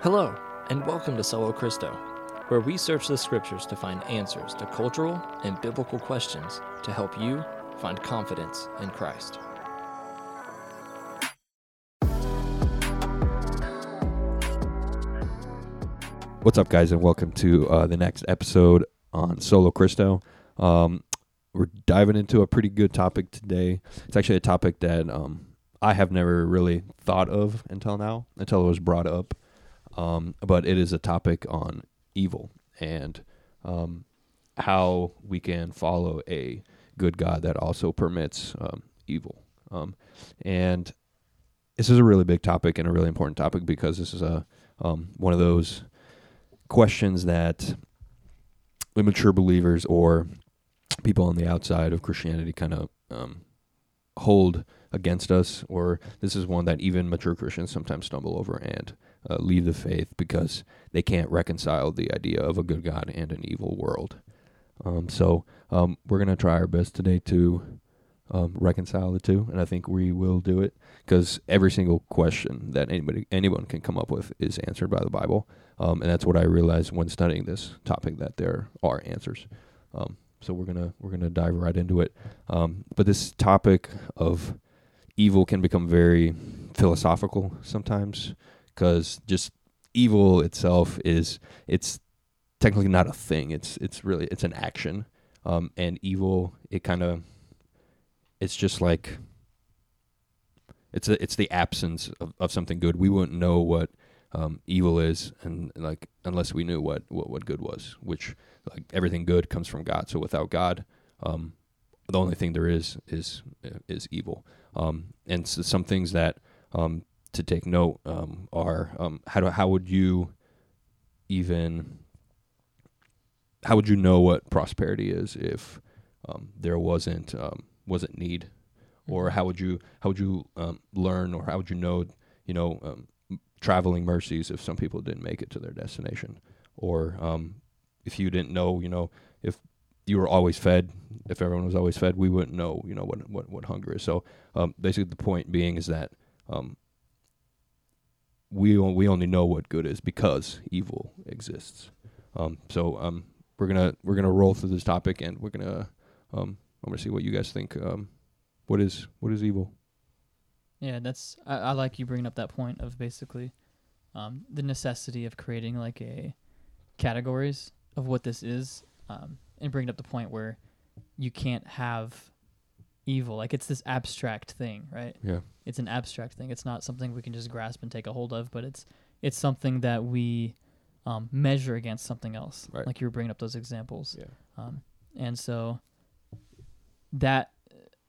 Hello, and welcome to Solo Christo, where we search the scriptures to find answers to cultural and biblical questions to help you find confidence in Christ. What's up, guys, and welcome to uh, the next episode on Solo Christo. Um, we're diving into a pretty good topic today. It's actually a topic that um, I have never really thought of until now, until it was brought up. Um, but it is a topic on evil and um, how we can follow a good God that also permits um, evil. Um, and this is a really big topic and a really important topic because this is a um, one of those questions that immature believers or people on the outside of Christianity kind of um, hold against us, or this is one that even mature Christians sometimes stumble over and uh, leave the faith because they can't reconcile the idea of a good God and an evil world. Um, so um, we're gonna try our best today to um, reconcile the two, and I think we will do it because every single question that anybody anyone can come up with is answered by the Bible, um, and that's what I realized when studying this topic that there are answers. Um, so we're gonna we're gonna dive right into it. Um, but this topic of evil can become very philosophical sometimes because just evil itself is it's technically not a thing. It's it's really it's an action. Um, and evil it kind of it's just like it's a, it's the absence of, of something good. We wouldn't know what um, evil is, and, like unless we knew what, what what good was, which like everything good comes from God. So without God, um, the only thing there is is is evil. Um, and so some things that um, to take note um, are um, how do how would you even how would you know what prosperity is if um, there wasn't um, wasn't need, or Mm-hmm. how would you how would you um, learn or how would you know you know um, traveling mercies if some people didn't make it to their destination, or um, if you didn't know you know if you were always fed if everyone was always fed we wouldn't know you know what what, what hunger is. So um, basically the point being is that um, we we only know what good is because evil exists. Um, so um, we're gonna we're gonna roll through this topic and we're gonna um, I'm gonna see what you guys think. Um, what is what is evil? Yeah, that's I, I like you bringing up that point of basically um, the necessity of creating like a categories of what this is, um, and bringing up the point where you can't have evil like it's this abstract thing, right? Yeah. It's an abstract thing. It's not something we can just grasp and take a hold of, but it's it's something that we um, measure against something else. Right. Like you were bringing up those examples. Yeah. Um, and so that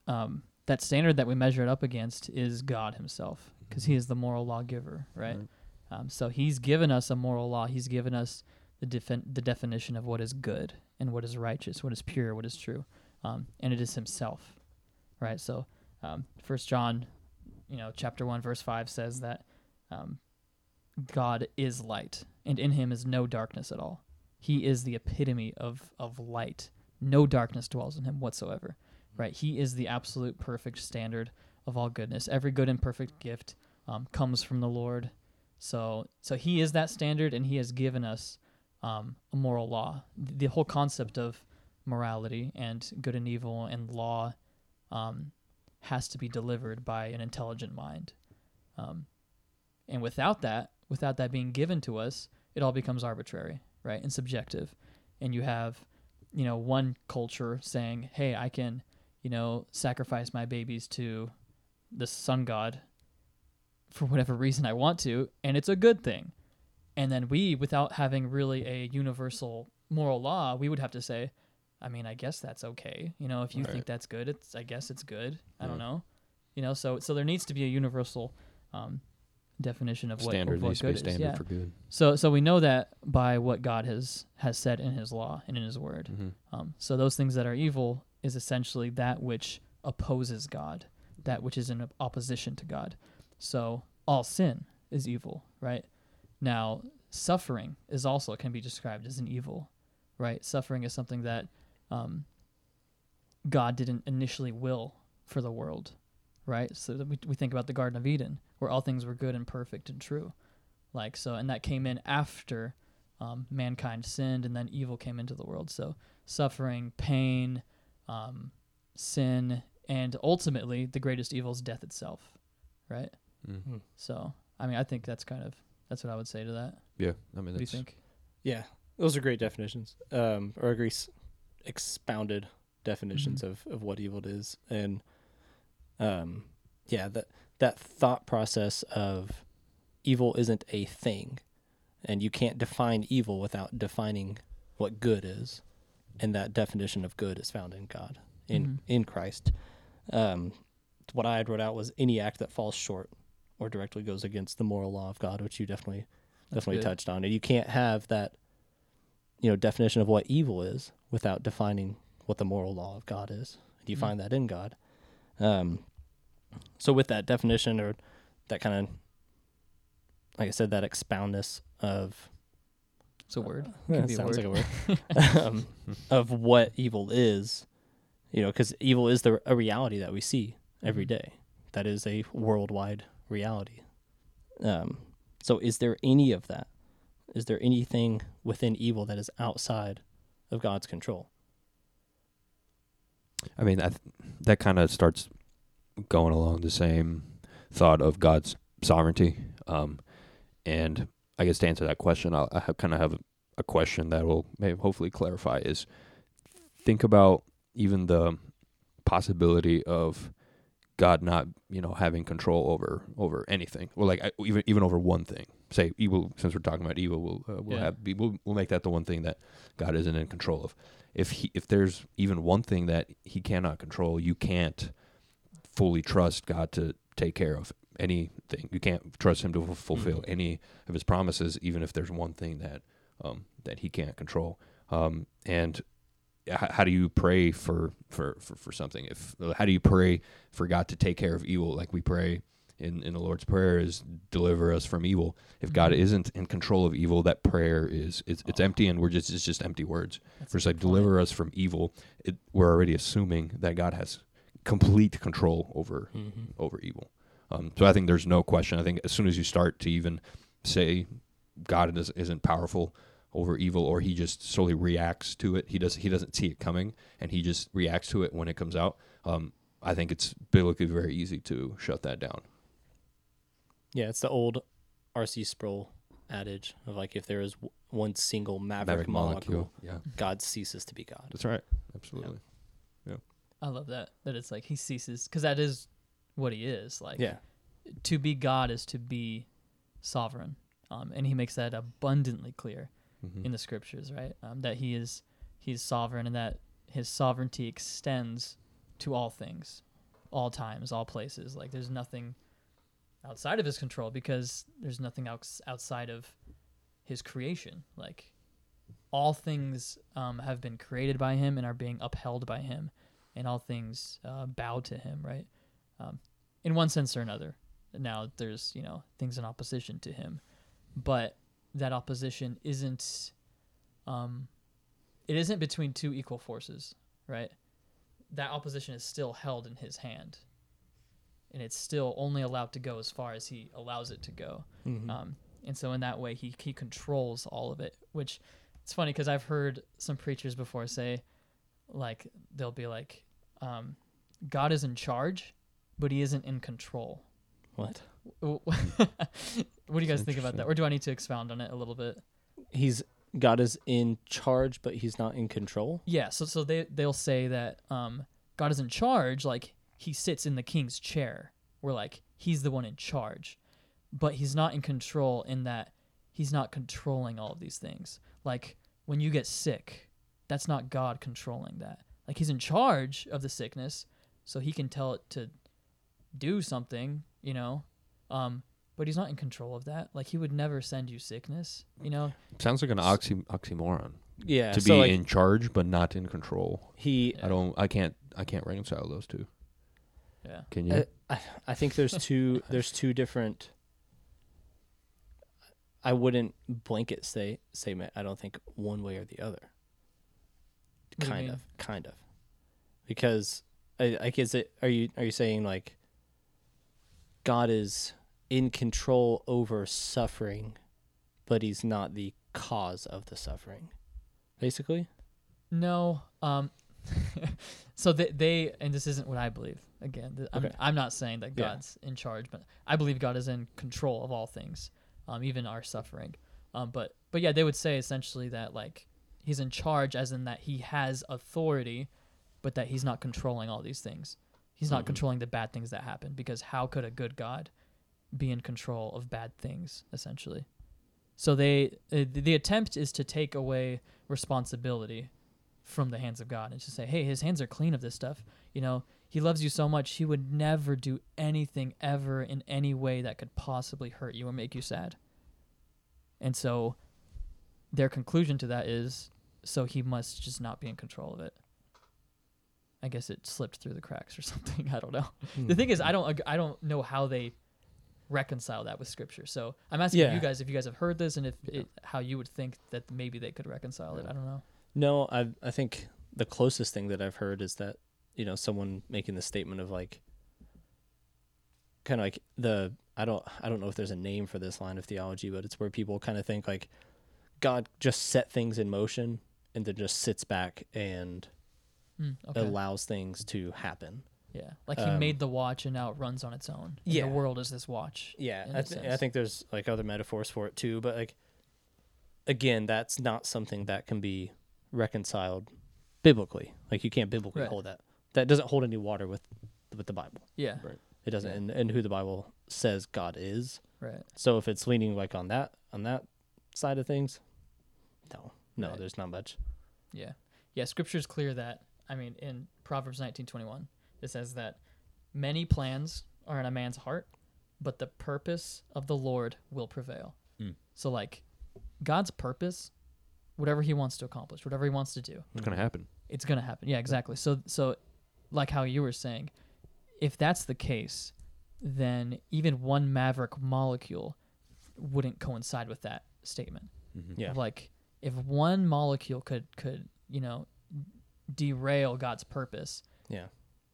um, that standard that we measure it up against is God Himself, because He is the moral lawgiver, right? Right. Um, so He's given us a moral law. He's given us the defin- the definition of what is good and what is righteous, what is pure, what is true, um, and it is Himself, right? So um, First John, you know, chapter one, verse five says that um, God is light, and in Him is no darkness at all. He is the epitome of of light. No darkness dwells in Him whatsoever. Right? He is the absolute perfect standard of all goodness. Every good and perfect gift um, comes from the Lord. So so He is that standard, and He has given us um, a moral law. The whole concept of morality and good and evil and law um, has to be delivered by an intelligent mind. Um, and without that, without that being given to us, it all becomes arbitrary, right, and subjective. And you have, you know, one culture saying, "Hey, I can, you know, sacrifice my babies to the sun god for whatever reason I want to, and it's a good thing." And then we, without having really a universal moral law, we would have to say, I mean, I guess that's okay. You know, if you Right. think that's good, it's I guess it's good. I don't know. You know, so so there needs to be a universal um, definition of what, standard what be good is. standard Yeah. for good. So so we know that by what God has has said in His law and in His Word. Mm-hmm. Um, so those things that are evil is essentially that which opposes God, that which is in opposition to God. So all sin is evil, right? Now suffering is also can be described as an evil, right? Suffering is something that um, God didn't initially will for the world, right? So we, we think about the Garden of Eden, where all things were good and perfect and true. Like so, and that came in after um, mankind sinned, and then evil came into the world. So suffering, pain, um, sin, and ultimately the greatest evil is death itself, right? Mm. So I mean, I think that's kind of that's what I would say to that. Yeah, I mean, What do you think? Yeah, those are great definitions, um, or agree s- expounded definitions Mhm. of, of what evil is, and um, yeah, that that thought process of evil isn't a thing, and you can't define evil without defining what good is, and that definition of good is found in God, in Mhm. in Christ. Um, what I had wrote out was any act that falls short or directly goes against the moral law of God, which you definitely That's definitely good. touched on. And you can't have that, you know, definition of what evil is without defining what the moral law of God is. Do you Mhm. find that in God. Um, so with that definition or that kind of, like I said, that expoundness of It's a word. yeah, Can it sounds word. like a word um, of what evil is, you know, because evil is the a reality that we see every Mhm. day. That is a worldwide reality. Um, so, is there any of that? Is there anything within evil that is outside of God's control? I mean, that that kind of starts going along the same thought of God's sovereignty. Um, and I guess to answer that question, I'll, I kind of have a, question that will hopefully clarify is think about even the possibility of God not, you know, having control over over anything, or like even even over one thing. Say evil, since we're talking about evil, we'll uh, we'll Yeah. have be, we'll, we'll make that the one thing that God isn't in control of. If he if there's even one thing that He cannot control, you can't fully trust God to take care of anything. You can't trust Him to fu- fulfill Mhm. any of His promises, even if there's one thing that um, that He can't control. Um, and h- how do you pray for, for, for, for something? If how do you pray for God to take care of evil, like we pray in, in the Lord's prayer, is deliver us from evil. If God Mhm. isn't in control of evil, that prayer is it's, it's Oh. empty, and we're just it's just empty words. That's just like good point. deliver us from evil. It, we're already assuming that God has complete control over Mm-hmm. over evil. Um, so I think there's no question. I think as soon as you start to even say God is, isn't powerful over evil, or he just solely reacts to it, he does he doesn't see it coming, and he just reacts to it when it comes out. Um, I think it's biblically very easy to shut that down. Yeah, it's the old R.C. Sproul adage of like if there is w- one single maverick, molecule, yeah, God ceases to be God. that's right, absolutely. Yeah. I love that. That it's like he ceases because that is what he is. Like Yeah. to be God is to be sovereign, um, and he makes that abundantly clear Mhm. in the scriptures, right? Um, that he is he's sovereign and that his sovereignty extends to all things, all times, all places. Like there's nothing outside of his control because there's nothing else outside of his creation. Like all things um, have been created by him and are being upheld by him, and all things uh, bow to him, right? Um, in one sense or another. Now there's you know things in opposition to him, but that opposition isn't um it isn't between two equal forces right that opposition is still held in his hand and it's still only allowed to go as far as he allows it to go Mhm. um and so in that way he he controls all of it which it's funny because i've heard some preachers before say like they'll be like um god is in charge but he isn't in control what? what do you guys think about that or do i need to expound on it a little bit He's God is in charge, but he's not in control. Yeah, so so they they'll say that um, God is in charge, like he sits in the king's chair, where like he's the one in charge, but he's not in control in that he's not controlling all of these things. Like when you get sick, that's not God controlling that. Like he's in charge of the sickness, so he can tell it to do something, you know. Um, but he's not in control of that. Like he would never send you sickness, you know. Sounds like an oxy, oxymoron Yeah. to so be like in charge but not in control. he, I don't. I can't. I can't reconcile those two. Yeah. Can you? uh, I, I think there's two. there's two different. I wouldn't blanket say statement. I don't think one way or the other. What kind of, kind of, because I, I guess it. Are you are you saying like God is in control over suffering but he's not the cause of the suffering. Basically, No. Um. so they, they and this isn't what I believe. Again, th- I'm, Okay. I'm not saying that Yeah. God's in charge, but I believe God is in control of all things, um, even our suffering. Um, but but yeah, they would say essentially that like he's in charge, as in that he has authority, but that he's not controlling all these things. He's not Mhm. controlling the bad things that happen because how could a good God be in control of bad things essentially? So they uh, the attempt is to take away responsibility from the hands of God and to say, hey, his hands are clean of this stuff. You know, he loves you so much, he would never do anything ever in any way that could possibly hurt you or make you sad. And so their conclusion to that is so he must just not be in control of it. I guess it slipped through the cracks or something. I don't know. The thing is, I don't, I don't know how they reconcile that with scripture. So I'm asking Yeah. you guys if you guys have heard this and if it, how you would think that maybe they could reconcile it. I don't know. No, I I think the closest thing that I've heard is that you know someone making the statement of like kind of like the I don't I don't know if there's a name for this line of theology, but it's where people kind of think like God just set things in motion and then just sits back and Mm, okay. allows things to happen. Yeah, like he Um, made the watch and now it runs on its own. Yeah. the world is this watch. Yeah, I, th- I think there's like other metaphors for it too, but like again, that's not something that can be reconciled biblically. Like you can't biblically Right. hold that. That doesn't hold any water with with the Bible. Yeah, Right. It doesn't, Yeah. and, and who the Bible says God is. right. So if it's leaning like on that on that side of things, no, no, Right. there's not much. Yeah, yeah. Scripture's clear that I mean in Proverbs nineteen twenty one it says that many plans are in a man's heart, but the purpose of the Lord will prevail. Mm. So like God's purpose, whatever He wants to accomplish, whatever He wants to do, It's gonna happen. it's gonna happen. Yeah, exactly. So so like how you were saying, if that's the case, then even one maverick molecule wouldn't coincide with that statement. Mm-hmm. Yeah. Like if one molecule could could, you know, derail God's purpose, Yeah,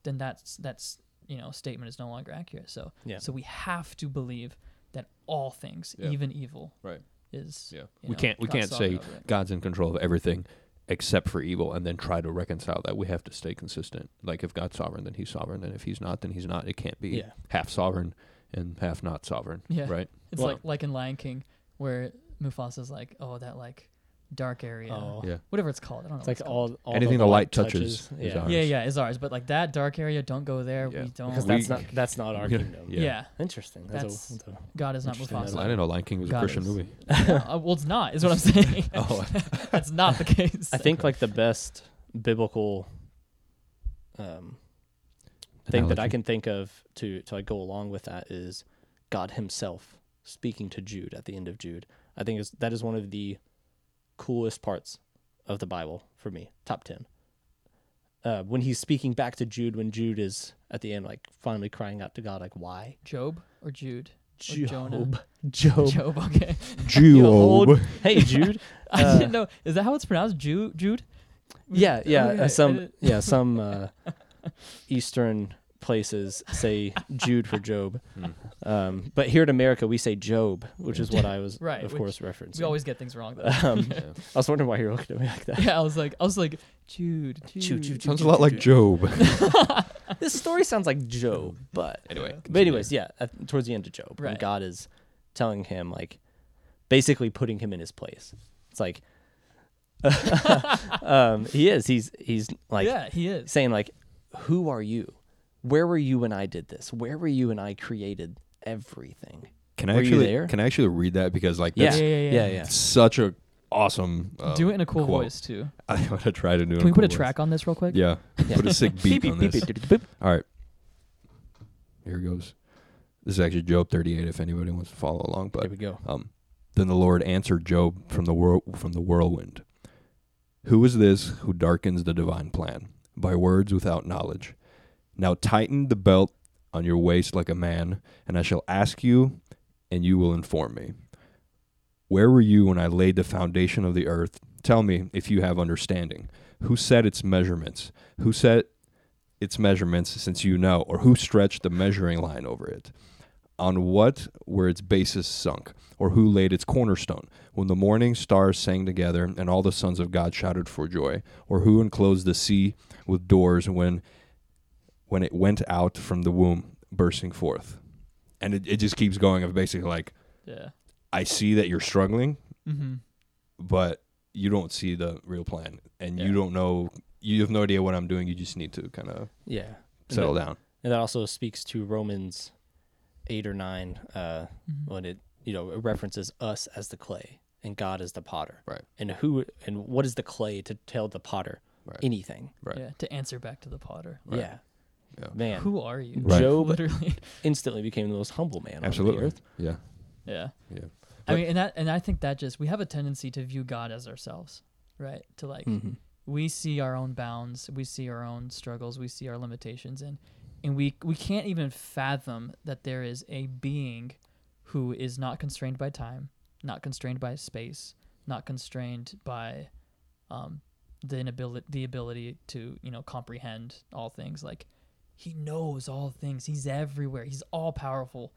then that's that's you know, statement is no longer accurate. So yeah, so we have to believe that all things, Yeah. even evil, Right. Is Yeah. you We know, can't we God's can't say. God's in control of everything except for evil and then try to reconcile that. We have to stay consistent. Like if God's sovereign, then he's sovereign, and if he's not, then he's not. It can't be yeah, half sovereign and half not sovereign. Yeah. Right? It's Well- like like in Lion King where Mufasa's like, oh, that like dark area, Oh, Yeah. whatever it's called. I don't know. it's like it's called. all, all Anything the the light touches is Yeah, ours. Yeah, yeah, is ours. But like that dark area, don't go there. Yeah. We don't. because We- that's not that's not our kingdom. Yeah. yeah. Interesting. That's, That's- a, that's a- God is not Interesting, Mufasa. I didn't know Lion King was a Christian is- movie. Yeah, uh, well, it's not. Is what I'm saying. oh, That's not the case. I think like the best biblical um, thing that I can think of to to like go along with that is God Himself speaking to Jude at the end of Jude. I think is that is one of the coolest parts of the Bible for me. Top ten. Uh, when he's speaking back to Jude, when Jude is at the end, like finally crying out to God, like why? Job or Jude. Job, Jonah. Job, Job. Okay. Job. old- Hey Jude. I Uh, didn't know. Is that how it's pronounced? Jude. Jude. Yeah, yeah. Okay, uh, some yeah, some uh, Eastern places say Jude for Job, Hmm. um, but here in America we say Job, which is what I was Right, of which course referencing. We always get things wrong though. um, Yeah. I was wondering why you were looking at me like that. yeah, I was like, I was like, Jude. Jude. Jude, Jude, Sounds a lot Jude, like Job. This story sounds like Job, but anyway. but anyways, yeah. At, towards the end of Job, when Right. God is telling him like, basically putting him in his place. It's like, um, he is. He's he's like yeah, he is. saying like who are you where were you when i did this where were you when i created everything Can I Were you actually there? can I actually read that because like yeah that's Yeah, yeah, yeah yeah. yeah, such a awesome. Um, do it in a cool quote. voice too. I'm gonna try to do. it Can we in put a cool voice. track on this real quick? Yeah. Yeah. Put a sick beat on this. All right. Here it goes. This is actually Job 38 if anybody wants to follow along, there but we go um then the Lord answered Job from the whirl- from the whirlwind. Who is this who darkens the divine plan by words without knowledge? Now tighten the belt on your waist like a man, and I shall ask you, and you will inform me. Where were you when I laid the foundation of the earth? Tell me if you have understanding. Who set its measurements? Who set its measurements since you know, or who stretched the measuring line over it? on what were its bases sunk, or who laid its cornerstone? When the morning stars sang together, and all the sons of God shouted for joy, or who enclosed the sea with doors when when it went out from the womb, bursting forth? And it, it just keeps going of basically like, Yeah. I see that you're struggling, Mm-hmm. but you don't see the real plan, and you don't know. You have no idea what I'm doing. You just need to kind of Yeah. And settle that, down. And that also speaks to Romans eight or nine, uh, Mm-hmm. when it you know it references us as the clay and God as the potter. Right. And who and what is the clay to tell the potter Right. anything? Right. Yeah. To answer back to the potter. Right. Yeah. Yeah. Man, Who are you? Right. Job Literally. instantly became the most humble man on Absolutely. the earth. Yeah. Yeah. Yeah. I mean, and that, and I think that just we have a tendency to view God as ourselves, right? To like Mm-hmm. we see our own bounds, we see our own struggles, we see our limitations, and and we we can't even fathom that there is a being who is not constrained by time, not constrained by space, not constrained by um, the inability the ability to you know comprehend all things. Like he knows all things. He's everywhere. He's all powerful.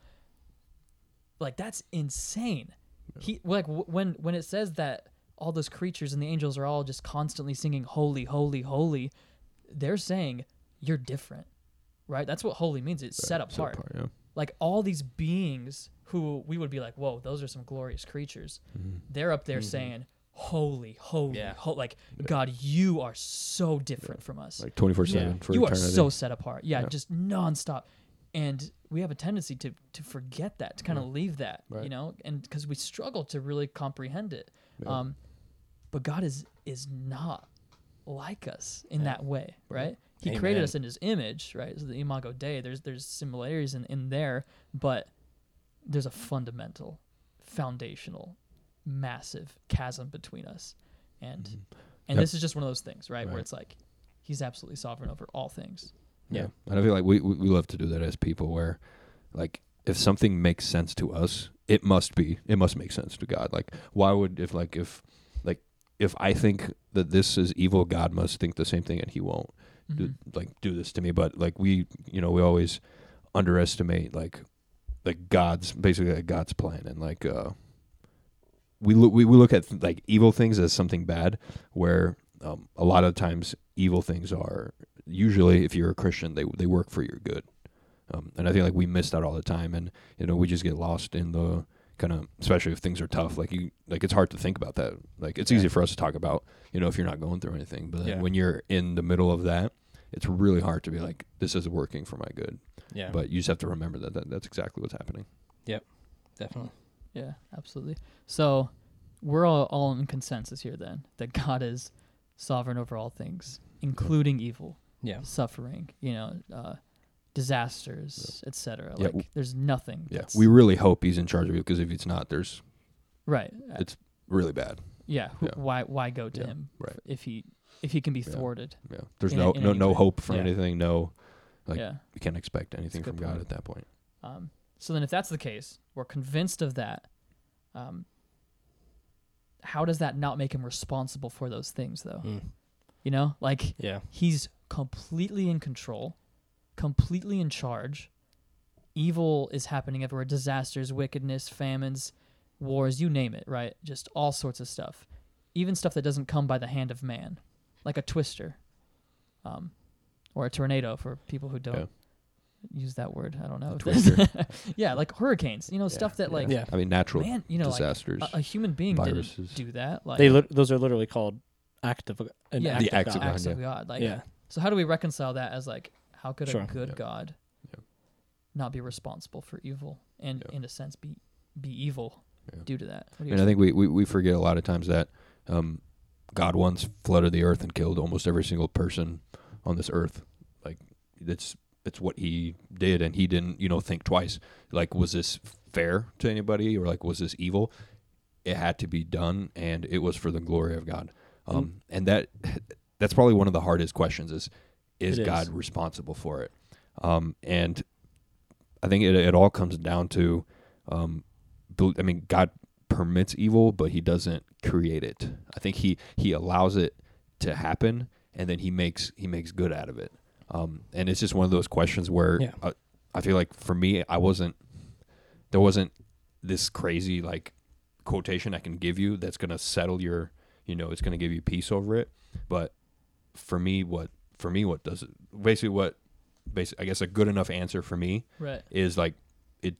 Like that's insane. He like w- when when it says that all those creatures and the angels are all just constantly singing holy holy holy they're saying you're different right that's what holy means it's set Set apart yeah. like all these beings who we would be like whoa those are some glorious creatures Mm-hmm. they're up there saying holy holy Yeah. ho-, like god you are so different from us. Like twenty four seven. for you eternity. are so set apart. Yeah, Yeah. just nonstop. And we have a tendency to to forget that to kind of leave that you know? And because we struggle to really comprehend it. Yeah. um but god is is not like us in that way right? He created us in his image right? So the imago dei. There's there's similarities in, in there but there's a fundamental foundational massive chasm between us and and Yep. this is just one of those things right, where it's like he's absolutely sovereign over all things Yeah. And I feel like we, we we love to do that as people where like if something makes sense to us, it must be it must make sense to God. Like why would if like if like if I think that this is evil, God must think the same thing and he won't do, Mhm. like do this to me. But like we you know, we always underestimate like like God's basically like God's plan and like uh we look we, we look at like evil things as something bad where um, a lot of times evil things are usually if you're a Christian they they work for your good. Um, and I feel like we miss that all the time and you know we just get lost in the kind of especially if things are tough like you like it's hard to think about that. Like it's Yeah. easy for us to talk about, you know, if you're not going through anything, but then Yeah. when you're in the middle of that, it's really hard to be like this is working for my good. Yeah. But you just have to remember that, that that's exactly what's happening. Yep definitely. Yeah, absolutely. So we're all, all in consensus here then that God is sovereign over all things, including evil, Yeah. suffering, you know, uh, disasters, etc. Yeah, Like there's nothing. Yeah, we really hope he's in charge of it because if it's not, there's right. uh, it's really bad. yeah. Who, yeah. Why why go to Yeah, him right. if he if he can be thwarted? Yeah, there's In no in no no way. hope for Yeah. anything. No, like yeah. we can't expect anything from God point. at that point. Um, so then, if that's the case, we're convinced of that. Um, how does that not make him responsible for those things, though? Mm. You know, like Yeah. he's completely in control, completely in charge. Evil is happening everywhere disasters, wickedness, famines, wars, you name it, right? Just all sorts of stuff. Even stuff that doesn't come by the hand of man, like a twister um, or a tornado for people who don't Yeah. Use that word. I don't know. A if that's- twister. yeah, like hurricanes, you know, stuff that, like, Yeah. I mean, natural man, you know, like disasters. a, a human being viruses. didn't do that. Like, They lit those are literally called act of an yeah, act The of acts of God. God. acts yeah. of God. Like, yeah. So how do we reconcile that as like how could Sure. a good Yeah. God Yeah. not be responsible for evil and Yeah. in a sense be be evil Yeah. due to that? What do you And I think we, we, we forget a lot of times that um, God once flooded the earth and killed almost every single person on this earth. Like that's it's what he did, and he didn't you know think twice. Like was this fair to anybody, or like was this evil? It had to be done, and it was for the glory of God. Um, And that that's probably one of the hardest questions: is is It is. God responsible for it? Um, and I think it it all comes down to um, i mean, God permits evil, but He doesn't create it. I think He He allows it to happen, and then He makes He makes good out of it. Um, and it's just one of those questions where Yeah. uh, I feel like for me, I wasn't there wasn't this crazy like quotation I can give you that's gonna settle your, you know, it's gonna give you peace over it. But for me, what for me, what does it basically what, basically, I guess a good enough answer for me Right. is like it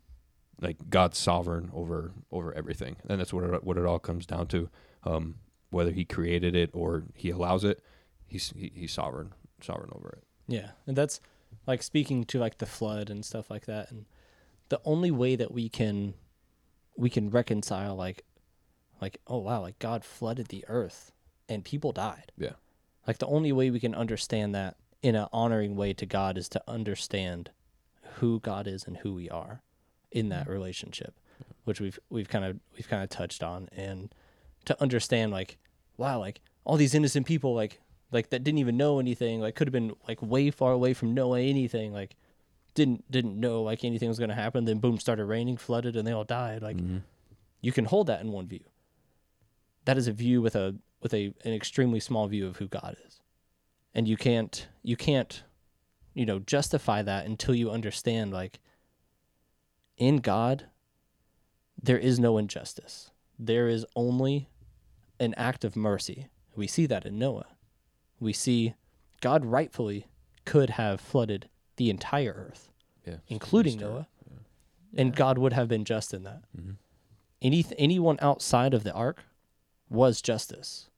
like God's sovereign over over everything, and that's what it, what it all comes down to. Um, whether He created it or He allows it, He's he, He's sovereign sovereign over it. Yeah, and that's like speaking to like the flood and stuff like that. And the only way that we can we can reconcile like like oh wow, like God flooded the earth and people died. Yeah. Like the only way we can understand that in an honoring way to God is to understand who God is and who we are in that mm-hmm. relationship, which we've we've kind of we've kind of touched on and to understand like wow, like all these innocent people like like that didn't even know anything, like could have been like way far away from knowing anything, like didn't didn't know like anything was going to happen, then boom started raining, flooded and they all died. Like Mhm. you can hold that in one view. That is a view with a with a an extremely small view of who God is. And you can't you can't you know justify that until you understand like in God there is no injustice. There is only an act of mercy. We see that in Noah. We see God rightfully could have flooded the entire earth, yeah, including. Noah, and Yeah. God would have been just in that Mhm. any anyone outside of the ark was justice.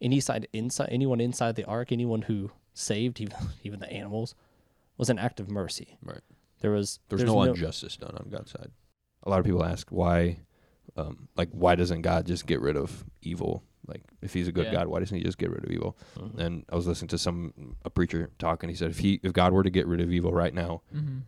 Any side inside anyone inside the ark, anyone who saved even even the animals, was an act of mercy. Right. There was There's, there's no, injustice done on God's side. A lot of people ask why, um, like why doesn't God just get rid of evil? Like if He's a good Yeah. God, why doesn't He just get rid of evil? Mhm. And I was listening to some a preacher talk, and he said if he if God were to get rid of evil right now, Mm-hmm.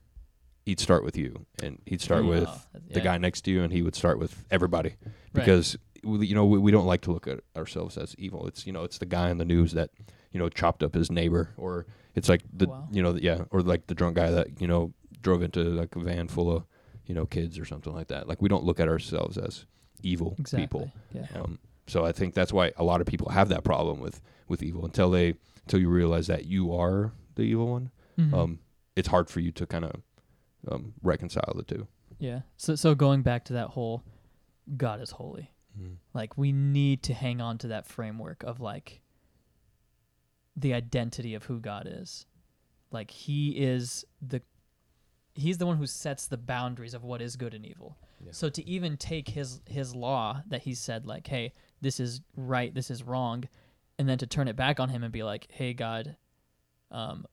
he'd start with you, and he'd start Mm. with the guy next to you, and he would start with everybody Right. because we- you know we, we don't like to look at ourselves as evil. It's you know it's the guy in the news that you know chopped up his neighbor, or it's like the Wow. you know the- yeah, or like the drunk guy that you know drove into like a van full of you know kids or something like that. Like we don't look at ourselves as evil exactly. people. Yeah. Um, so I think that's why a lot of people have that problem with with evil until they until you realize that you are the evil one. Mhm. Um, it's hard for you to kind of um, reconcile the two. yeah. So so going back to that whole God is holy. Like we need to hang on to that framework of like the identity of who God is. Like he is the he's the one who sets the boundaries of what is good and evil. Yeah. So to even take his his law that he said like, "Hey, this is right, this is wrong," and then to turn it back on him and be like, "Hey God, um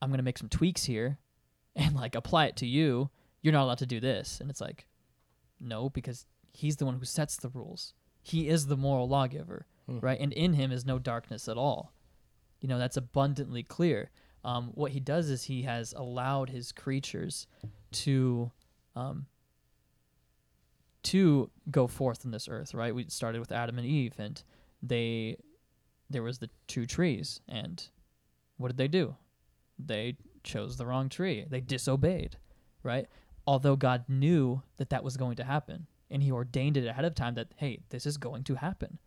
I'm going to make some tweaks here and like apply it to you. You're not allowed to do this." And it's like, "No, because he's the one who sets the rules. He is the moral lawgiver, Hmm. right? And in him is no darkness at all. You know, that's abundantly clear. Um, what he does is he has allowed his creatures to um, to go forth in this earth, right? We started with Adam and Eve, and they there was the two trees, and what did they do? They chose the wrong tree. They disobeyed, right? Although God knew that that was going to happen, and He ordained it ahead of time that hey, this is going to happen.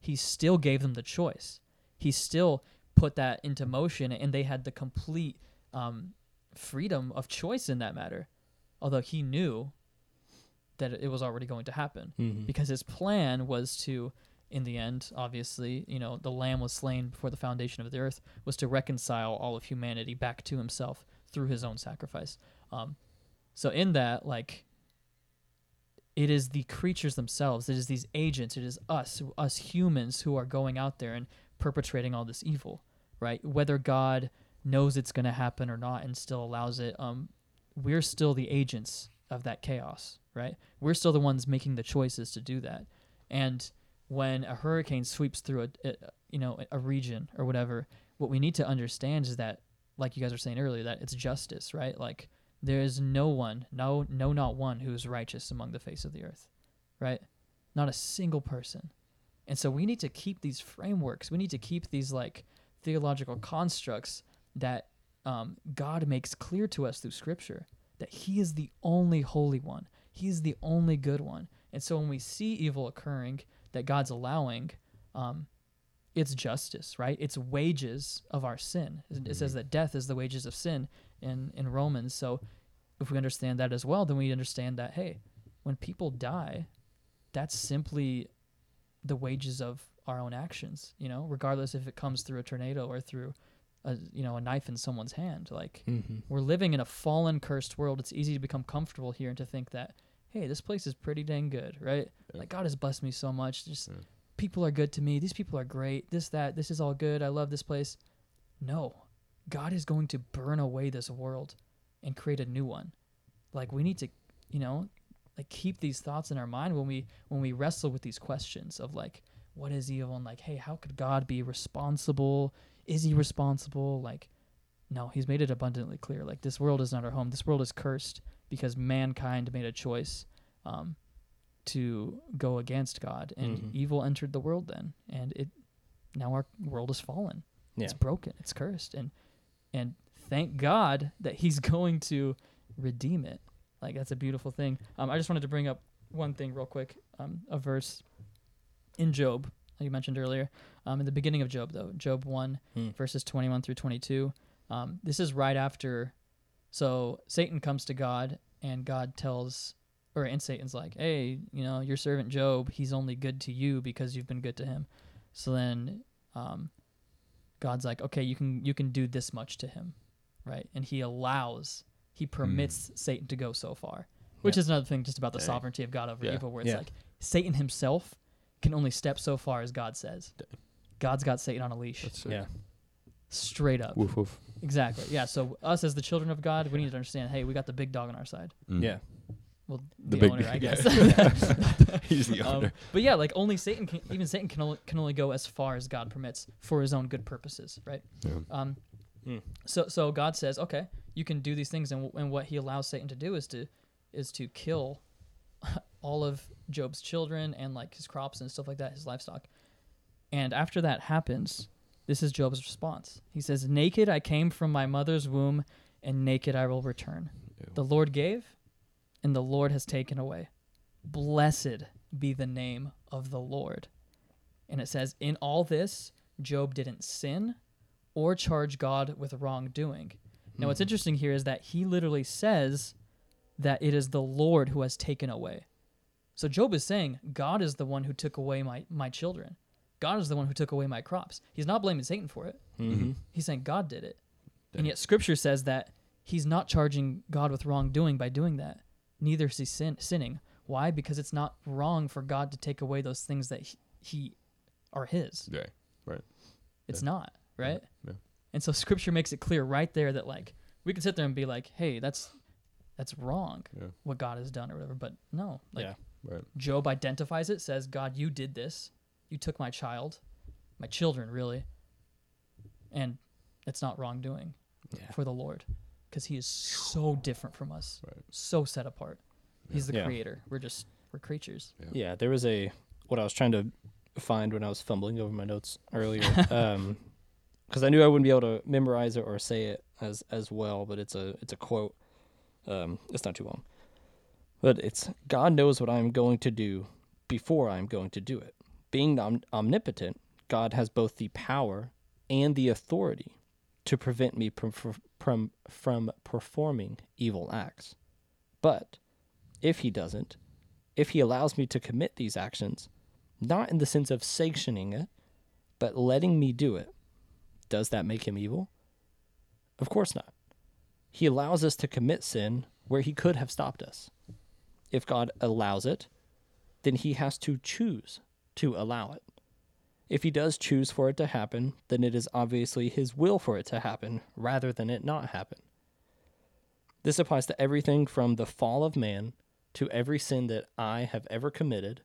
He still gave them the choice. He still put that into motion, and they had the complete um, freedom of choice in that matter. Although He knew that it was already going to happen. Mhm. because his plan was to in the end obviously you know the lamb was slain before the foundation of the earth was to reconcile all of humanity back to himself through his own sacrifice. Um so in that like it is the creatures themselves. It is these agents. It is us us humans who are going out there and perpetrating all this evil right? Whether god knows it's going to happen or not and still allows it um we're still the agents of that chaos right? We're still the ones making the choices to do that. And when a hurricane sweeps through a, a you know a region or whatever what we need to understand is that like you guys were saying earlier that it's justice right? Like there is no one no no not one who is righteous among the face of the earth right? Not a single person. And so we need to keep these frameworks. We need to keep these like theological constructs that um, god makes clear to us through scripture that he is the only holy one he's the only good one. And so when we see evil occurring that god's allowing um, it's justice right? It's wages of our sin. It says that death is the wages of sin in in romans. So if we understand that as well then we understand that hey when people die, that's simply the wages of our own actions, you know, regardless if it comes through a tornado or through a you know, a knife in someone's hand. Like Mm-hmm. we're living in a fallen, cursed world. It's easy to become comfortable here and to think that, hey, this place is pretty dang good, right? Yeah. Like God has blessed me so much. Just Yeah. people are good to me. These people are great. This, that, this is all good. I love this place. No, God is going to burn away this world and create a new one. Like we need to, you know, like keep these thoughts in our mind when we when we wrestle with these questions of like what is evil and like hey how could God be responsible? Is he responsible? Like no, he's made it abundantly clear. Like this world is not our home. This world is cursed because mankind made a choice um, to go against God, and Mhm. evil entered the world. Then, and it now our world is fallen. Yeah. It's broken. It's cursed, and and thank God that He's going to redeem it. Like that's a beautiful thing. Um, I just wanted to bring up one thing real quick. Um, a verse in Job like you mentioned earlier. Um, in the beginning of Job, though, Job one Hmm. verses twenty one through twenty two. Um, this is right after. So Satan comes to God, and God tells, or and Satan's like, "Hey, you know, your servant Job, he's only good to you because you've been good to him." So then, um, God's like, "Okay, you can you can do this much to him, right?" And He allows, He permits Satan to go so far, which Yeah. is another thing just about the Dang. sovereignty of God over Yeah. evil, where it's Yeah. like Satan himself can only step so far as God says. God's got Satan on a leash, That's. Yeah. straight up. Woof woof. Exactly. Yeah. So us as the children of God, we need to understand. Hey, we got the big dog on our side. Mm. Yeah. Well, The the, big owner, dog, I yeah. guess. He's the Um, owner. but yeah, like only Satan can, even Satan can only, can only go as far as God permits for his own good purposes, right? Yeah. Um, Hmm. so so God says, okay, you can do these things, and, and what He allows Satan to do is to is to kill all of Job's children and like his crops and stuff like that, his livestock. And after that happens, this is Job's response. He says, "Naked I came from my mother's womb, and naked I will return. Ew. The Lord gave, and the Lord has taken away. Blessed be the name of the Lord." And it says, "In all this, Job didn't sin or charge God with wrongdoing." Now, what's hmm. interesting here is that he literally says that it is the Lord who has taken away. So Job is saying, God is the one who took away my, my children. God is the one who took away my crops. He's not blaming Satan for it. Mm-hmm. He's saying God did it. Dang. And yet scripture says that he's not charging God with wrongdoing by doing that. Neither is he sin- sinning. Why? Because it's not wrong for God to take away those things that he, he are his. Yeah. Right. It's Yeah. not, right? Yeah. And so scripture makes it clear right there that like we can sit there and be like, "Hey, that's that's wrong Yeah. what God has done or whatever." But no, like Yeah. Right. Job identifies it, says, "God, you did this. You took my child, my children, really." And it's not wrongdoing Yeah. for the Lord because he is so different from us. Right. So set apart. He's the Yeah. creator. We're just we're creatures. Yeah, there was a what I was trying to find when I was fumbling over my notes earlier, um, because I knew I wouldn't be able to memorize it or say it as as well. But it's a it's a quote. Um, it's not too long, but it's God knows what I am going to do before I am going to do it. Being om- omnipotent, God has both the power and the authority to prevent me from from from performing evil acts. But if He doesn't, if he allows me to commit these actions, not in the sense of sanctioning it, but letting me do it, does that make him evil? Of course not. He allows us to commit sin where he could have stopped us. If God allows it, then he has to choose to allow it. If he does choose for it to happen, then it is obviously his will for it to happen rather than it not happen. This applies to everything from the fall of man to every sin that I have ever committed,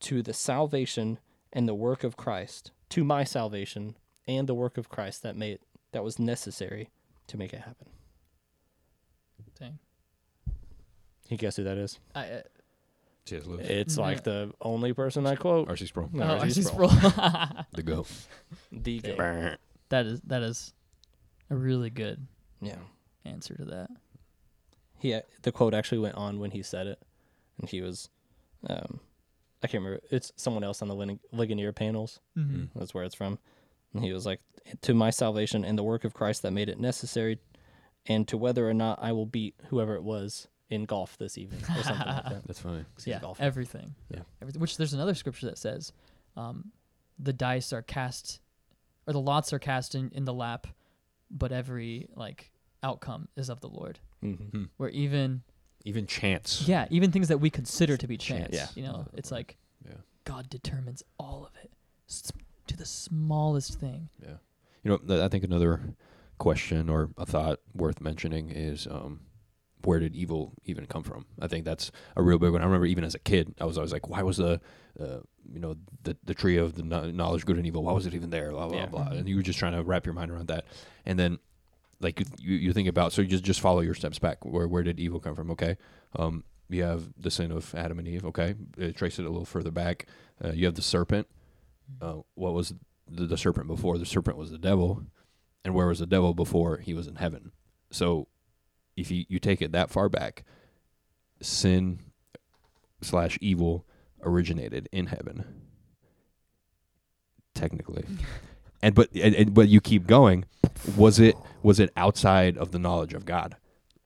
to the salvation and the work of Christ, to my salvation and the work of Christ that made that was necessary to make it happen. Dang. You guess who that is? I, uh, C.S. Lewis. It's No. like the only person I quote. R.C. Sproul. No, oh, R.C. RC Sproul. Sproul. The goat. The Dang. goat. that is that is a really good Yeah. answer to that. He the quote actually went on when he said it, and he was, um, I can't remember. It's someone else on the Lig- Ligonier panels. Mm-hmm. Mm. That's where it's from. And he was like, To my salvation and the work of Christ that made it necessary, and to whether or not I will beat whoever it was in golf this evening or something like that. That's funny. 'cause he's yeah, golfing. everything. Yeah. everything. Which there's another scripture that says, um, the dice are cast, or the lots are cast in, in the lap, but every like outcome is of the Lord. Mhm. Where even Even chance. yeah, even things that we consider to be Chance. chance, Yeah. you know, it's like Yeah. God determines all of it to the smallest thing. Yeah. You know, th- I think another question or a thought worth mentioning is um, where did evil even come from? I think that's a real big one. I remember even as a kid, I was always like, why was the, uh, you know, the the tree of the knowledge good and evil? Why was it even there? Blah blah Yeah. blah. Mhm. And you were just trying to wrap your mind around that, and then. Like you, you, you think about so you just just follow your steps back. Where where did evil come from? Okay, um, you have the sin of Adam and Eve. Okay, uh, trace it a little further back. Uh, you have the serpent. Uh, what was the, the serpent before? The serpent was the devil, and where was the devil before he was in heaven? So, if you you take it that far back, sin slash evil originated in heaven, technically, and but and, and but you keep going. Was it was it outside of the knowledge of God?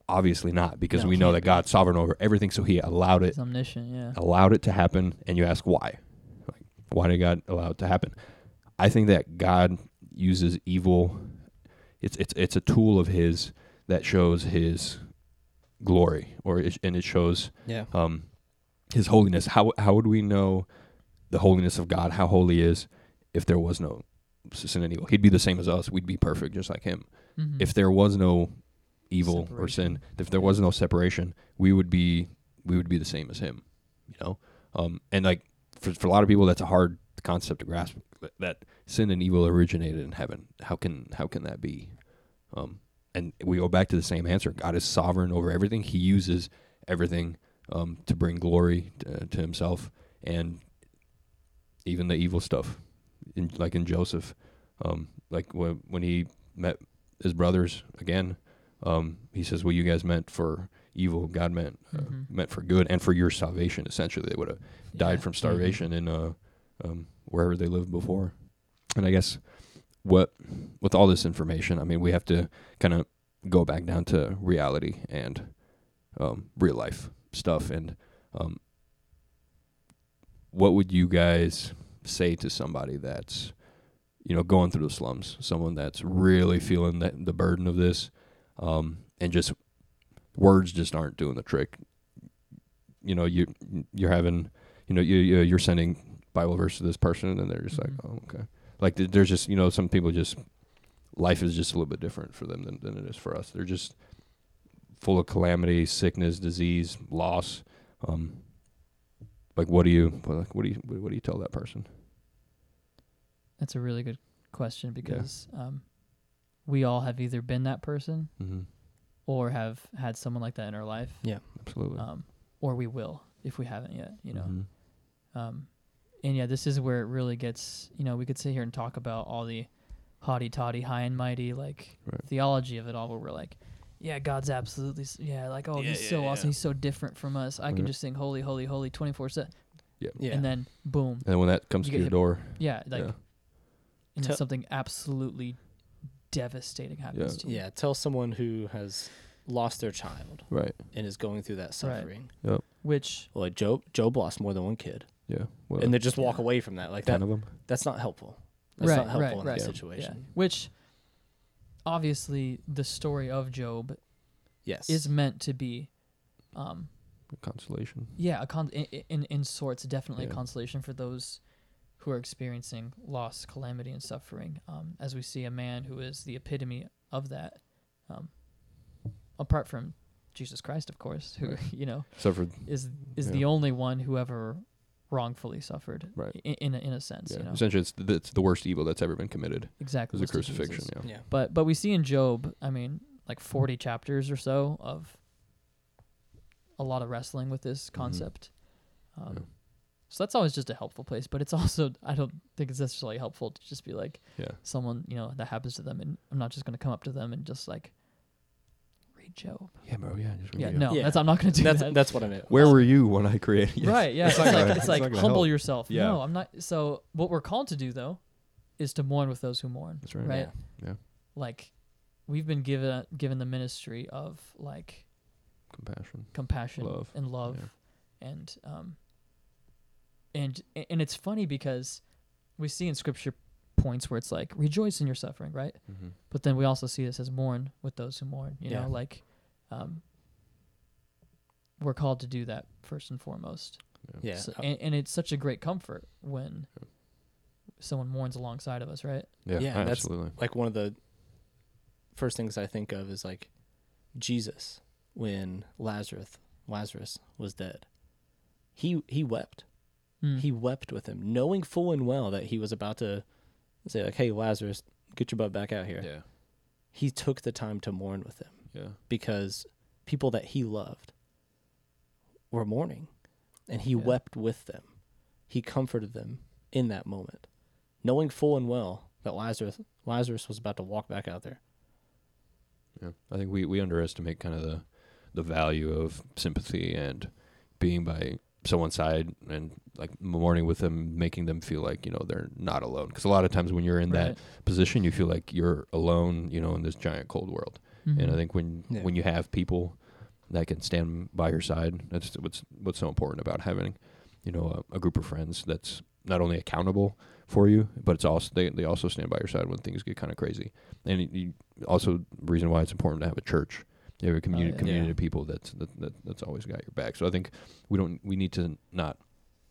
Obviously not, because No, we know that be. God's sovereign over everything, so He allowed it He's omniscient, yeah. allowed it to happen and you ask why like why did god allow it to happen i think that god uses evil it's it's it's a tool of his that shows his glory or it, and it shows Yeah. um his holiness how how would we know the holiness of god how holy is if there was no sin and evil he'd be the same as us we'd be perfect just like him Mhm. if there was no evil or sin, if there was no separation, we would be we would be the same as him, you know. Um, and like for for a lot of people, that's a hard concept to grasp. That, that sin and evil originated in heaven. How can how can that be? Um, and we go back to the same answer. God is sovereign over everything. He uses everything um, to bring glory to, to Himself, and even the evil stuff, in, like in Joseph, um, like when when he met his brothers again, um, he says, "Well, you guys meant for evil. God meant uh, Mhm. meant for good and for your salvation. Essentially, they would have died Yeah. from starvation in uh, um, wherever they lived before. And I guess what with all this information, I mean, we have to kind of go back down to reality and um, real life stuff. And um, what would you guys say to somebody that's you know going through the slums, someone that's really feeling that the burden of this, um, and just words just aren't doing the trick. You know, you you're having, you know, you you- you're sending Bible verse to this person, and they're just Mhm. like, oh, okay. Like there's just you know some people just life is just a little bit different for them than than it is for us. They're just full of calamity, sickness, disease, loss. Um, like what do you like what do you what what do you tell that person? That's a really good question because um, we all have either been that person Mm-hmm. or have had someone like that in our life, Yeah, Absolutely. um, or we will if we haven't yet. You know, Mhm. um, and yeah, this is where it really gets. You know, we could sit here and talk about all the haughty toddy, high and mighty, like Right. theology of it all, where we're like, yeah, God's absolutely, yeah, like oh, Yeah, he's yeah, so yeah. awesome, he's so different from us. I can just sing holy, holy, holy, twenty four seven, Yeah. Yeah. and then boom, And when that comes You to get your hit- door, yeah, like, yeah. and Tell- something absolutely devastating happens Yeah. to you. yeah. Tell someone who has lost their child right. and is going through that suffering. Right. Yep. Which Well, like Job, Job lost more than one kid, Yeah. Well, and they just walk Yeah. away from that. Like ten that. of them. That's not helpful. That's Right, not helpful right, in right. that Yeah. situation. which obviously the story of Job Yes. is meant to be um Consolation. yeah a con in in, in sorts definitely Yeah. a consolation for those who are experiencing loss calamity and suffering um as we see a man who is the epitome of that um apart from Jesus Christ of course who Right. you know Except for is is Yeah. the only one who ever wrongfully suffered Right. in in a, in a sense yeah, you know essentially it's the, it's the worst evil that's ever been committed. exactly It was a was to crucifixion. Yeah. Yeah. But but we see in Job, I mean, like 40 chapters or so of a lot of wrestling with this concept. Um, Mm-hmm. Yeah. So that's always just a helpful place, but it's also I don't think it's necessarily helpful to just be like Yeah. someone you know that happens to them, and I'm not just going to come up to them and just like read Job. Yeah, bro. Yeah. Just Yeah, read it. no, Yeah. that's I'm not going to do That's that. that's what I meant. Where were you when I created? Yes. Right? Yeah, it's, not like gonna- it's it's like gonna humble help. yourself. Yeah. No, I'm not. So what we're called to do though is to mourn with those who mourn. That's right. Right? Yeah. Like we've been given given the ministry of like compassion. compassion Love, and love yeah. and um and and it's funny because we see in scripture points where it's like rejoice in your suffering right Mm-hmm. but then we also see this as mourn with those who mourn you Yeah. know like um we're called to do that first and foremost Yeah. So- and, and it's such a great comfort when someone mourns alongside of us right Yeah, Yeah, that's- absolutely. like one of the first things I think of is like Jesus when Lazarus Lazarus was dead. He he wept. Mm. He wept with him, knowing full and well that he was about to say like, "Hey Lazarus, get your butt back out here." Yeah, He took the time to mourn with him yeah, because people that he loved were mourning and he Yeah. wept with them. He comforted them in that moment, knowing full and well that Lazarus Lazarus was about to walk back out there. yeah. I think we we underestimate kind of the the value of sympathy and being by someone's side and like mourning with them, making them feel like you know they're not alone. Because a lot of times when you're in that position, you feel like you're alone, you know, in this giant cold world. And mm-hmm. I think when Yeah. when you have people that can stand by your side, that's what's what's so important about having, you know, a, a group of friends that's not only accountable for you, but it's also they they also stand by your side when things get kind of crazy. And it, you, also reason why it's important to have a church, you have a community yeah. community Yeah. of people that's that, that that's always got your back. So I think we don't we need to not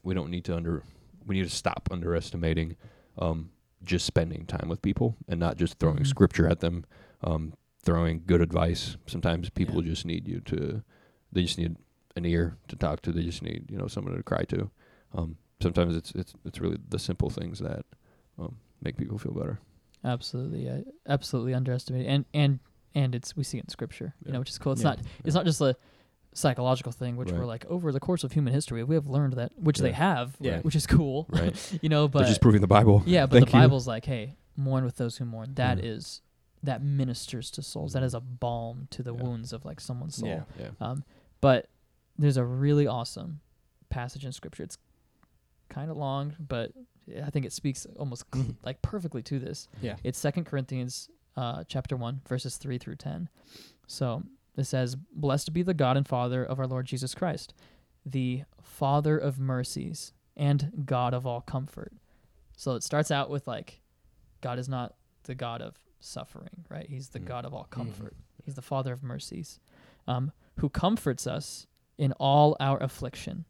we don't need to under we need to stop underestimating um, just spending time with people and not just throwing Mhm. scripture at them, um, throwing good advice. Sometimes people Yeah. just need you to, they just need an ear to talk to. They just need you know someone to cry to. Um, sometimes it's it's it's really the simple things that um, make people feel better. absolutely yeah, absolutely underestimated and and and it's we see it in scripture you know which is cool it's Yeah. not it's not just a psychological thing which we're like over the course of human history we have learned that which they have Yeah. which is cool Right. you know They're but just proving the Bible. yeah but Thank the you. bible's like hey mourn with those who mourn That Yeah. is that ministers to souls that Mhm. is a balm to the Yeah. wounds of like someone's soul Yeah. Yeah. um but there's a really awesome passage in scripture it's kind of long but i think it speaks almost like perfectly to this Yeah. it's second corinthians uh, chapter 1 verses 3 through 10 so it says blessed be the god and father of our lord jesus christ the father of mercies and god of all comfort. So it starts out with like god is not the god of suffering right? He's the Mhm. god of all Mhm. comfort. He's the father of mercies um, who comforts us in all our affliction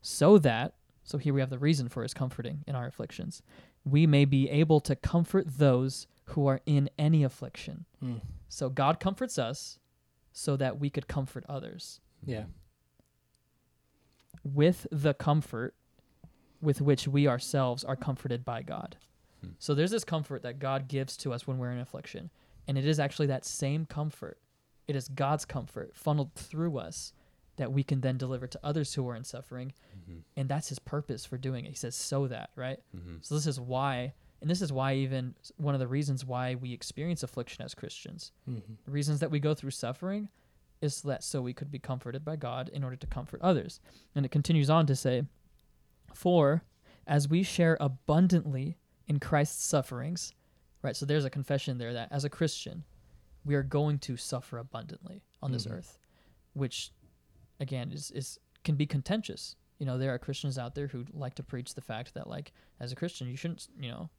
so that so here we have the reason for his comforting in our afflictions. We may be able to comfort those who are in any affliction Mm. so god comforts us so that we could comfort others Yeah. with the comfort with which we ourselves are comforted by God. Hmm. So there's this comfort that God gives to us when we're in affliction, and it is actually that same comfort. It is God's comfort funneled through us that we can then deliver to others who are in suffering, Mhm. and that's his purpose for doing it. He says so that, right? Mhm. So this is why and this is why even one of the reasons why we experience affliction as Christians. Mhm. The reasons that we go through suffering is that so we could be comforted by God in order to comfort others. And it continues on to say, For as we share abundantly in Christ's sufferings, right? So there's a confession there that as a Christian, we are going to suffer abundantly on this Mhm. earth, which again is, is can be contentious. You know, there are Christians out there who like to preach the fact that like as a Christian you shouldn't, you know,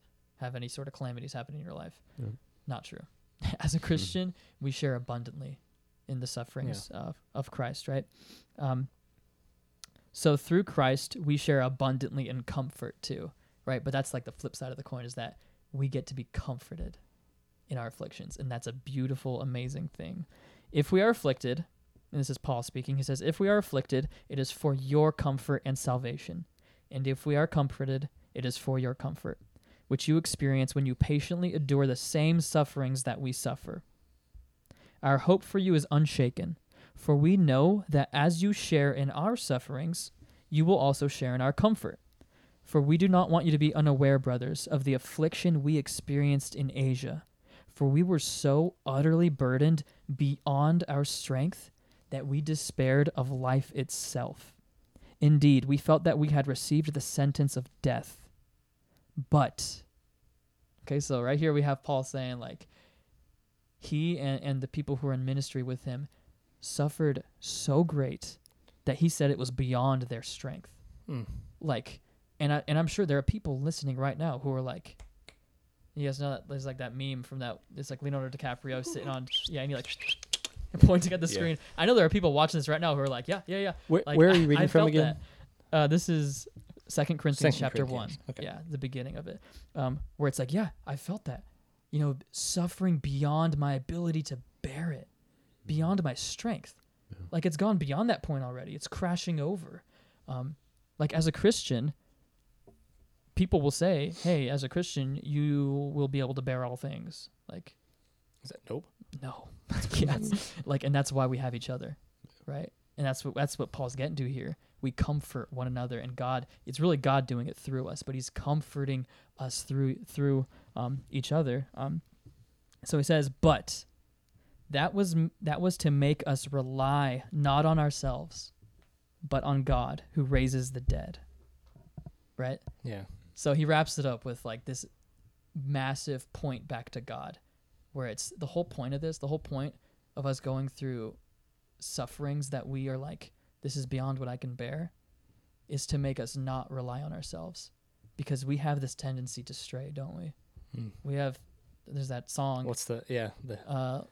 have any sort of calamities happen in your life. Yeah. Not true. As a Christian, we share abundantly in the sufferings of, of Christ, right? Um, so through Christ, we share abundantly in comfort too, right? But that's like the flip side of the coin is that we get to be comforted in our afflictions. And that's a beautiful, amazing thing. If we are afflicted, and this is Paul speaking, he says, If we are afflicted, it is for your comfort and salvation. And if we are comforted, it is for your comfort, which you experience when you patiently endure the same sufferings that we suffer. Our hope for you is unshaken, for we know that as you share in our sufferings, you will also share in our comfort. For we do not want you to be unaware, brothers, of the affliction we experienced in Asia. For we were so utterly burdened beyond our strength that we despaired of life itself. Indeed, we felt that we had received the sentence of death. But, okay, so right here we have Paul saying, like, he and, and the people who are in ministry with him suffered so great that he said it was beyond their strength. Mm. Like, and I and I'm sure there are people listening right now who are like, you guys know that there's like that meme from that. It's like Leonardo DiCaprio sitting on yeah, and he like pointing at the Yeah. screen. I know there are people watching this right now who are like, yeah, yeah, yeah. Where, Like, where are you reading I from again? that. Uh, this is Second Corinthians Second chapter Corinthians, one. okay. Yeah, the beginning of it, um, where it's like, yeah, I felt that. You know, suffering beyond my ability to bear it, beyond my strength. Like it's gone beyond that point already. It's crashing over. Um, like as a Christian, people will say, "Hey, as a Christian, you will be able to bear all things." Like Is that nope? no. yeah. like and that's why we have each other. Right? And that's what that's what Paul's getting to here. We comfort one another and God it's really God doing it through us, but he's comforting us through through um, each other. Um, so he says, "But that was that was to make us rely not on ourselves, but on God who raises the dead." Right? Yeah. So he wraps it up with like this massive point back to God, where it's the whole point of this, the whole point of us going through sufferings that we are like, this is beyond what I can bear, is to make us not rely on ourselves. Because we have this tendency to stray, don't we? Hmm. We have, there's that song, What's the yeah the uh,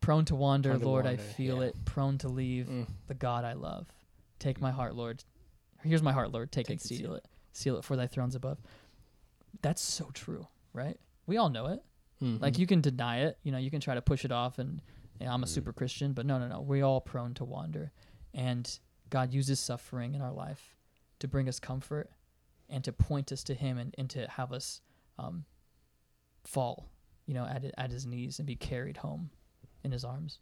prone to wander, Prone to Lord, I feel yeah. it, prone to leave mm, the God I love. Take my heart, Lord. Here's my heart, Lord. Take, Take it, it, seal seal it. Seal it for thy thrones above. That's so true, right? We all know it. mhm. Like you can deny it, you know, you can try to push it off and I'm a Mhm. super Christian, but no, no, no. We're all prone to wander. And God uses suffering in our life to bring us comfort and to point us to him and, and to have us um, fall, you know, at at his knees and be carried home in his arms.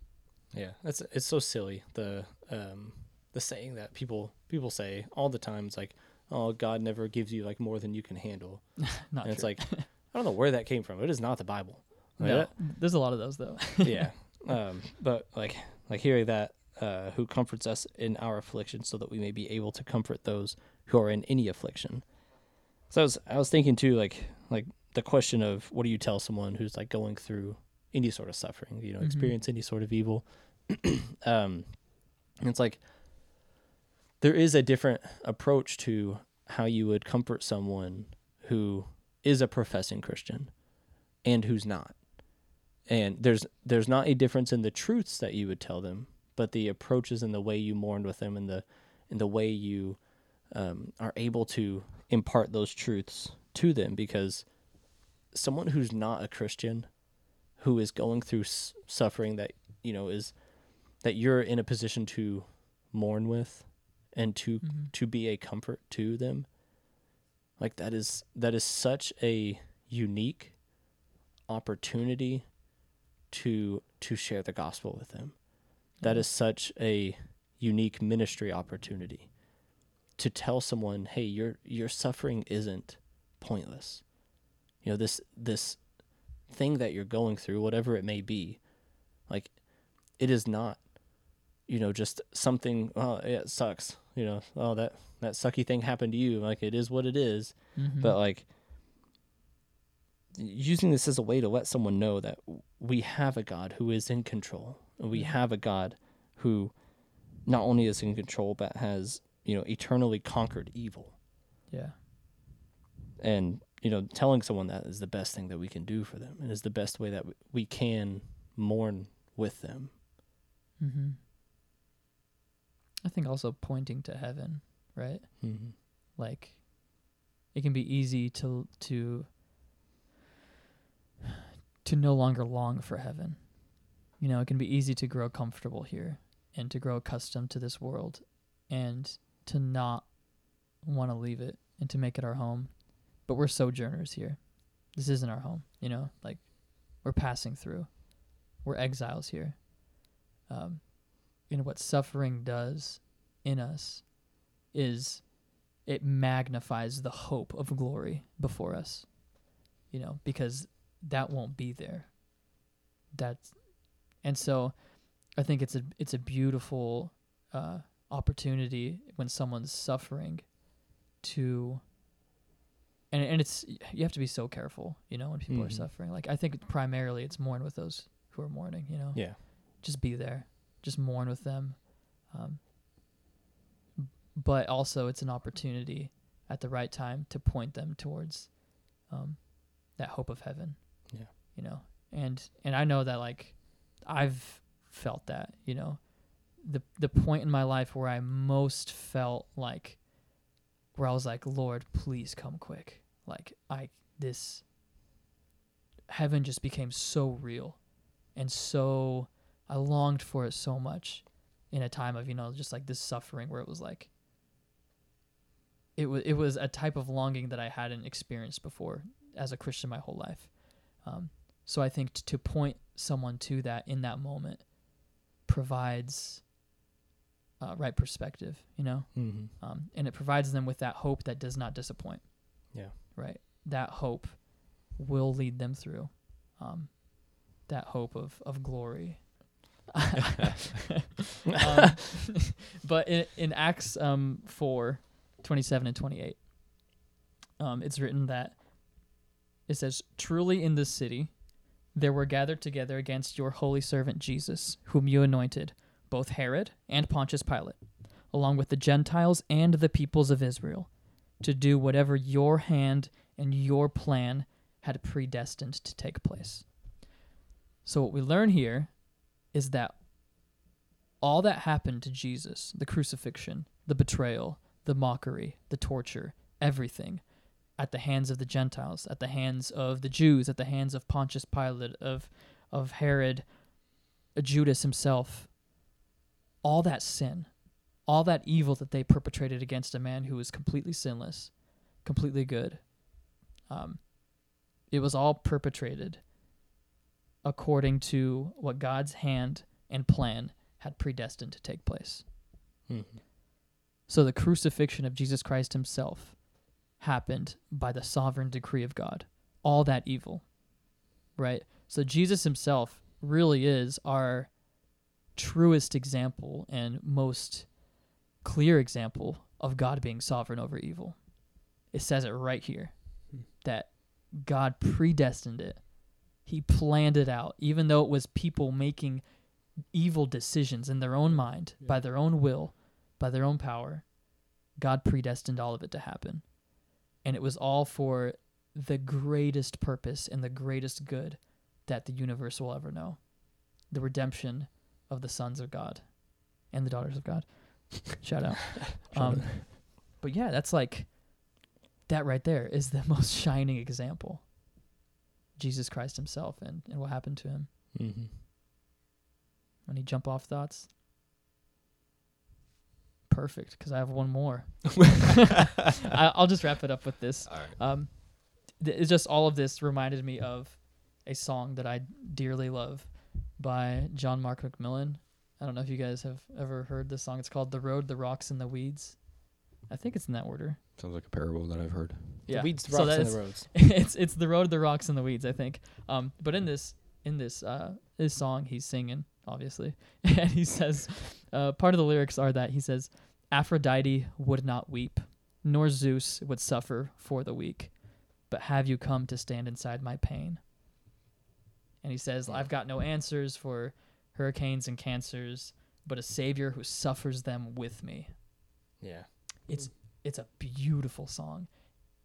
Yeah, that's it's so silly the um the saying that people people say all the time. It's like, oh, God never gives you like more than you can handle, Not and it's like, I don't know where that came from. It is not the Bible. Like, no, that- there's a lot of those though. yeah, um, but like like hearing that, uh, who comforts us in our affliction, so that we may be able to comfort those who are in any affliction. So I was I was thinking too, like like the question of what do you tell someone who's like going through any sort of suffering, you know, Mhm. experience any sort of evil. um, it's like there is a different approach to how you would comfort someone who is a professing Christian and who's not. And there's there's not a difference in the truths that you would tell them, but the approaches and the way you mourn with them and the and the way you um, are able to impart those truths to them because someone who's not a Christian who is going through s- suffering that you know is that you're in a position to mourn with and to Mhm. to be a comfort to them like that is that is such a unique opportunity to to share the gospel with them that Yeah. is such a unique ministry opportunity to tell someone hey your your suffering isn't pointless you know this this thing that you're going through whatever it may be like it is not you know just something oh yeah, it sucks you know oh that that sucky thing happened to you like it is what it is Mhm. but like using this as a way to let someone know that we have a God who is in control. We Mhm. have a God who not only is in control but has, you know, eternally conquered evil. yeah. And, you know, telling someone that is the best thing that we can do for them and is the best way that we can mourn with them. Mm-hmm. I think also pointing to heaven, right? Mm-hmm. Like, it can be easy to to to no longer long for heaven. You know, it can be easy to grow comfortable here and to grow accustomed to this world and to not want to leave it and to make it our home. But we're sojourners here. This isn't our home, you know? Like we're passing through. We're exiles here. Um and what suffering does in us is it magnifies the hope of glory before us. You know, because that won't be there. That's and so I think it's a it's a beautiful uh, opportunity when someone's suffering to and and it's you have to be so careful, you know, when people are Mhm. suffering. Like I think primarily it's mourn with those who are mourning, you know. Yeah. Just be there. just mourn with them. Um, but also, it's an opportunity at the right time to point them towards um, that hope of heaven. Yeah. You know, and and I know that like I've felt that. You know, the the point in my life where I most felt like where I was like, Lord, please come quick. Like I this heaven just became so real and so I longed for it so much in a time of, you know, just like this suffering where it was like it was it was a type of longing that I hadn't experienced before as a Christian my whole life. Um, so I think t- to point someone to that in that moment provides uh, right perspective, you know, Mm-hmm. um, and it provides them with that hope that does not disappoint. Yeah. Right. That hope will lead them through. Um, that hope of of glory. um, but in, in Acts um, 4, 27 and 28, um, it's written that it says, Truly in this city there were gathered together against your holy servant Jesus, whom you anointed, both Herod and Pontius Pilate, along with the Gentiles and the peoples of Israel, to do whatever your hand and your plan had predestined to take place. So, what we learn here is that all that happened to Jesus the crucifixion, the betrayal, the mockery, the torture, everything at the hands of the Gentiles, at the hands of the Jews, at the hands of Pontius Pilate, of, of Herod, uh, Judas himself, all that sin, all that evil that they perpetrated against a man who was completely sinless, completely good, um, it was all perpetrated according to what God's hand and plan had predestined to take place. Mm-hmm. So the crucifixion of Jesus Christ himself happened by the sovereign decree of God. All that evil. Right? So Jesus himself really is our truest example and most clear example of God being sovereign over evil. It says it right here Hmm. that God predestined it. He planned it out, even though it was people making evil decisions in their own mind, Yeah. by their own will, by their own power. God predestined all of it to happen. And it was all for the greatest purpose and the greatest good that the universe will ever know the redemption of the sons of God and the daughters of God. Shout out. Um, but yeah, that's like, that right there is the most shining example. Jesus Christ himself and, and what happened to him. Mm-hmm. Any jump off thoughts? Perfect, because I have one more. I, I'll just wrap it up with this. All right. Um, th- it's just all of this reminded me of a song that I dearly love by John Mark McMillan. I don't know if you guys have ever heard this song. It's called "The Road, the Rocks, and the Weeds." I think it's in that order. Sounds like a parable that I've heard. Yeah, The weeds, So rocks, and that's- the roads. it's it's the road, the rocks, and the weeds. I think. Um, but in this in this uh this song, he's singing obviously, and he says, uh, part of the lyrics are that he says, Aphrodite would not weep, nor Zeus would suffer for the weak, but have you come to stand inside my pain? And he says, I've got no answers for hurricanes and cancers, but a savior who suffers them with me. Yeah. It's it's a beautiful song.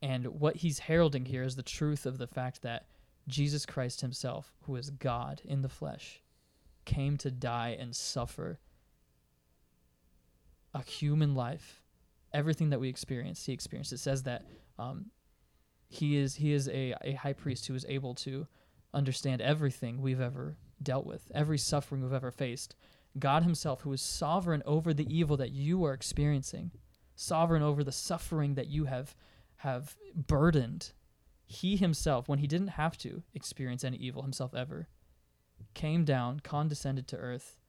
And what he's heralding here is the truth of the fact that Jesus Christ himself, who is God in the flesh, came to die and suffer a human life. Everything that we experience, he experienced. It says that um, he is he is a, a high priest who is able to understand everything we've ever dealt with, every suffering we've ever faced. God himself, who is sovereign over the evil that you are experiencing, sovereign over the suffering that you have have burdened. He himself, when he didn't have to experience any evil himself ever, came down, condescended to earth,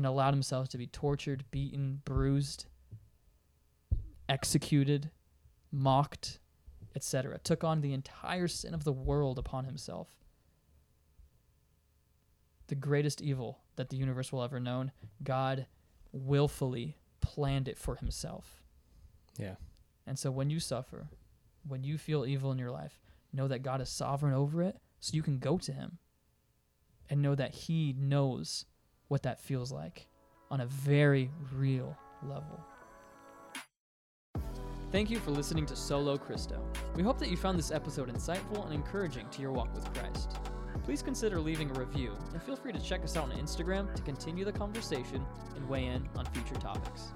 and allowed himself to be tortured, beaten, bruised, executed, mocked, etc. Took on the entire sin of the world upon himself. The greatest evil that the universe will ever known, God willfully planned it for himself. Yeah. And so when you suffer, when you feel evil in your life, know that God is sovereign over it so you can go to him and know that he knows what that feels like on a very real level. Thank you for listening to Solo Christo. We hope that you found this episode insightful and encouraging to your walk with Christ. Please consider leaving a review and feel free to check us out on Instagram to continue the conversation and weigh in on future topics.